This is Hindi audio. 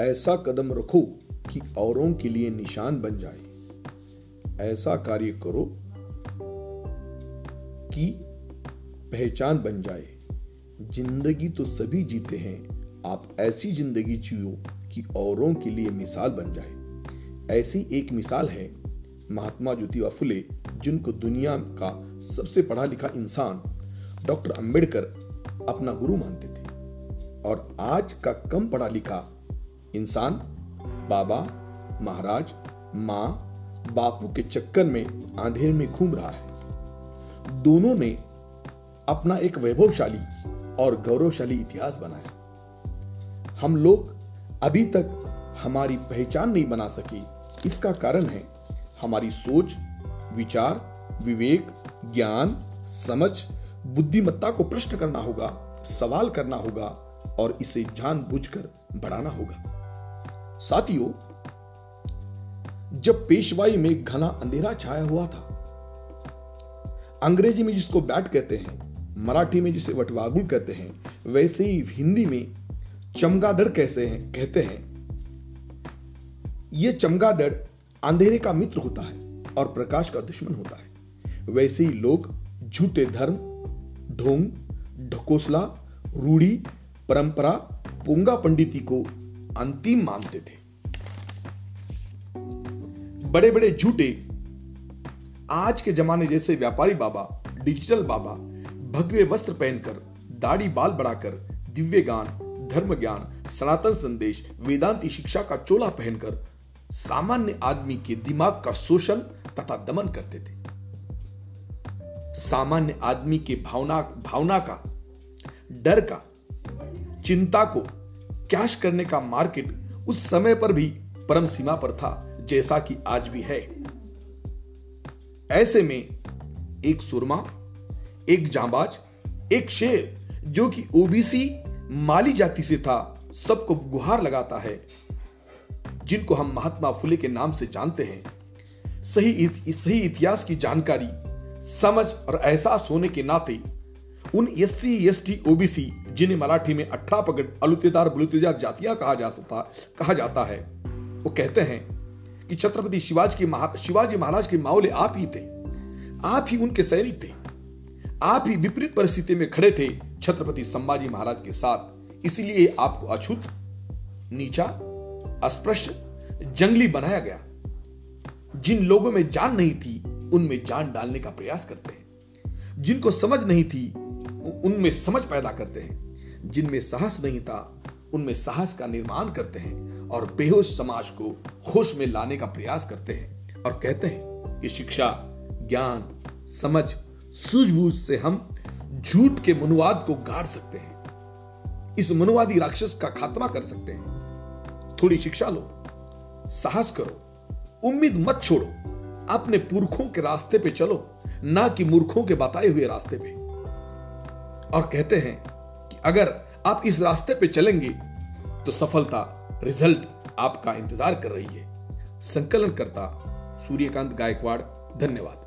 ऐसा कदम रखो कि औरों के लिए निशान बन जाए। ऐसा कार्य करो कि पहचान बन जाए। ज़िंदगी तो सभी जीते हैं। आप ऐसी ज़िंदगी जियो कि औरों के लिए मिसाल बन जाए। ऐसी एक मिसाल है महात्मा ज्योतिबा फुले, जिनको दुनिया का सबसे पढ़ा लिखा इंसान डॉक्टर अंबेडकर अपना गुरु मानते थे। और आज का कम पढ़ा लिखा इंसान, बाबा, महाराज, माँ, बापू के चक्कर में अंधेर में घूम रहा है। दोनों ने अपना एक वैभवशाली और गौरवशाली इतिहास बनाया। हम लोग अभी तक हमारी पहचान नहीं बना सके। इसका कारण है हमारी सोच, विचार, विवेक, ज्ञान, समझ, बुद्धिमत्ता को प्रश्न करना होगा, सवाल करना होगा और इसे जानबूझकर बढ़ाना होगा। साथियों, जब पेशवाई में घना अंधेरा छाया हुआ था, अंग्रेज़ी में जिसको बैट कहते हैं, मराठी में जिसे वटवागुल कहते हैं, वैसे ही हिंदी में चमगादड़ कैसे हैं, कहते हैं यह चमगादड़ अंधेरे का मित्र होता है और प्रकाश का दुश्मन होता है। वैसे ही लोग झूठे धर्म, ढोंग, ढकोसला, रूढ़ी परंपरा, पोंगा पंडिती को अंतिम मानते थे। बड़े बड़े झूठे, आज के जमाने जैसे व्यापारी बाबा, डिजिटल बाबा, भगवे वस्त्र पहनकर, दाढ़ी बाल बढ़ाकर, दिव्य गान, धर्म ज्ञान, सनातन संदेश, वेदांती शिक्षा का चोला पहनकर, सामान्य आदमी के दिमाग का शोषण तथा दमन करते थे। सामान्य आदमी के भावना भावना का, डर का, चिंता को कैश करने का मार्केट उस समय पर भी परम सीमा पर था जैसा कि आज भी है। ऐसे में एक सुरमा एक जांबाज एक शेर जो कि ओबीसी माली जाति से था सबको गुहार लगाता है जिनको हम महात्मा फुले के नाम से जानते हैं। सही इत, सही इतिहास की जानकारी समझ और एहसास होने के नाते उन S C S T OBC जिन्हें मराठी में अठारह पगड़ अलुतेदार बुलुतेदार जातियाँ कहा जा सकता कहा जाता है। वो कहते हैं कि छत्रपति शिवाजी की महा, शिवाजी महाराज के माओले आप ही थे। आप ही उनके सैनिक थे। आप ही विपरीत परिस्थिति में खड़े थे छत्रपति संभाजी महाराज के साथ। इसलिए आपको अछूत नीचा अस्पृश्य जंगली बनाया गया। जिन लोगों में जान नहीं थी उनमें जान डालने का प्रयास करते हैं। जिनको समझ नहीं थी उनमें समझ पैदा करते हैं। जिनमें साहस नहीं था, उनमें साहस का निर्माण करते हैं और बेहोश समाज को होश में लाने का प्रयास करते हैं और कहते हैं कि शिक्षा, ज्ञान, समझ, सूझबूझ से हम झूठ के मनुवाद को गाड़ सकते हैं। इस मनुवादी राक्षस का खात्मा कर सकते हैं। थोड़ी शिक्षा लो, साहस करो, उम्मीद मत छोड़ो, अपने पुरखों के रास्ते पे चलो, ना कि मूर्खों के बताए हुए रास्ते पे। और कहते हैं अगर आप इस रास्ते पे चलेंगे तो सफलता रिज़ल्ट आपका इंतज़ार कर रही है। संकलन करता सूर्यकांत गायकवाड़, धन्यवाद।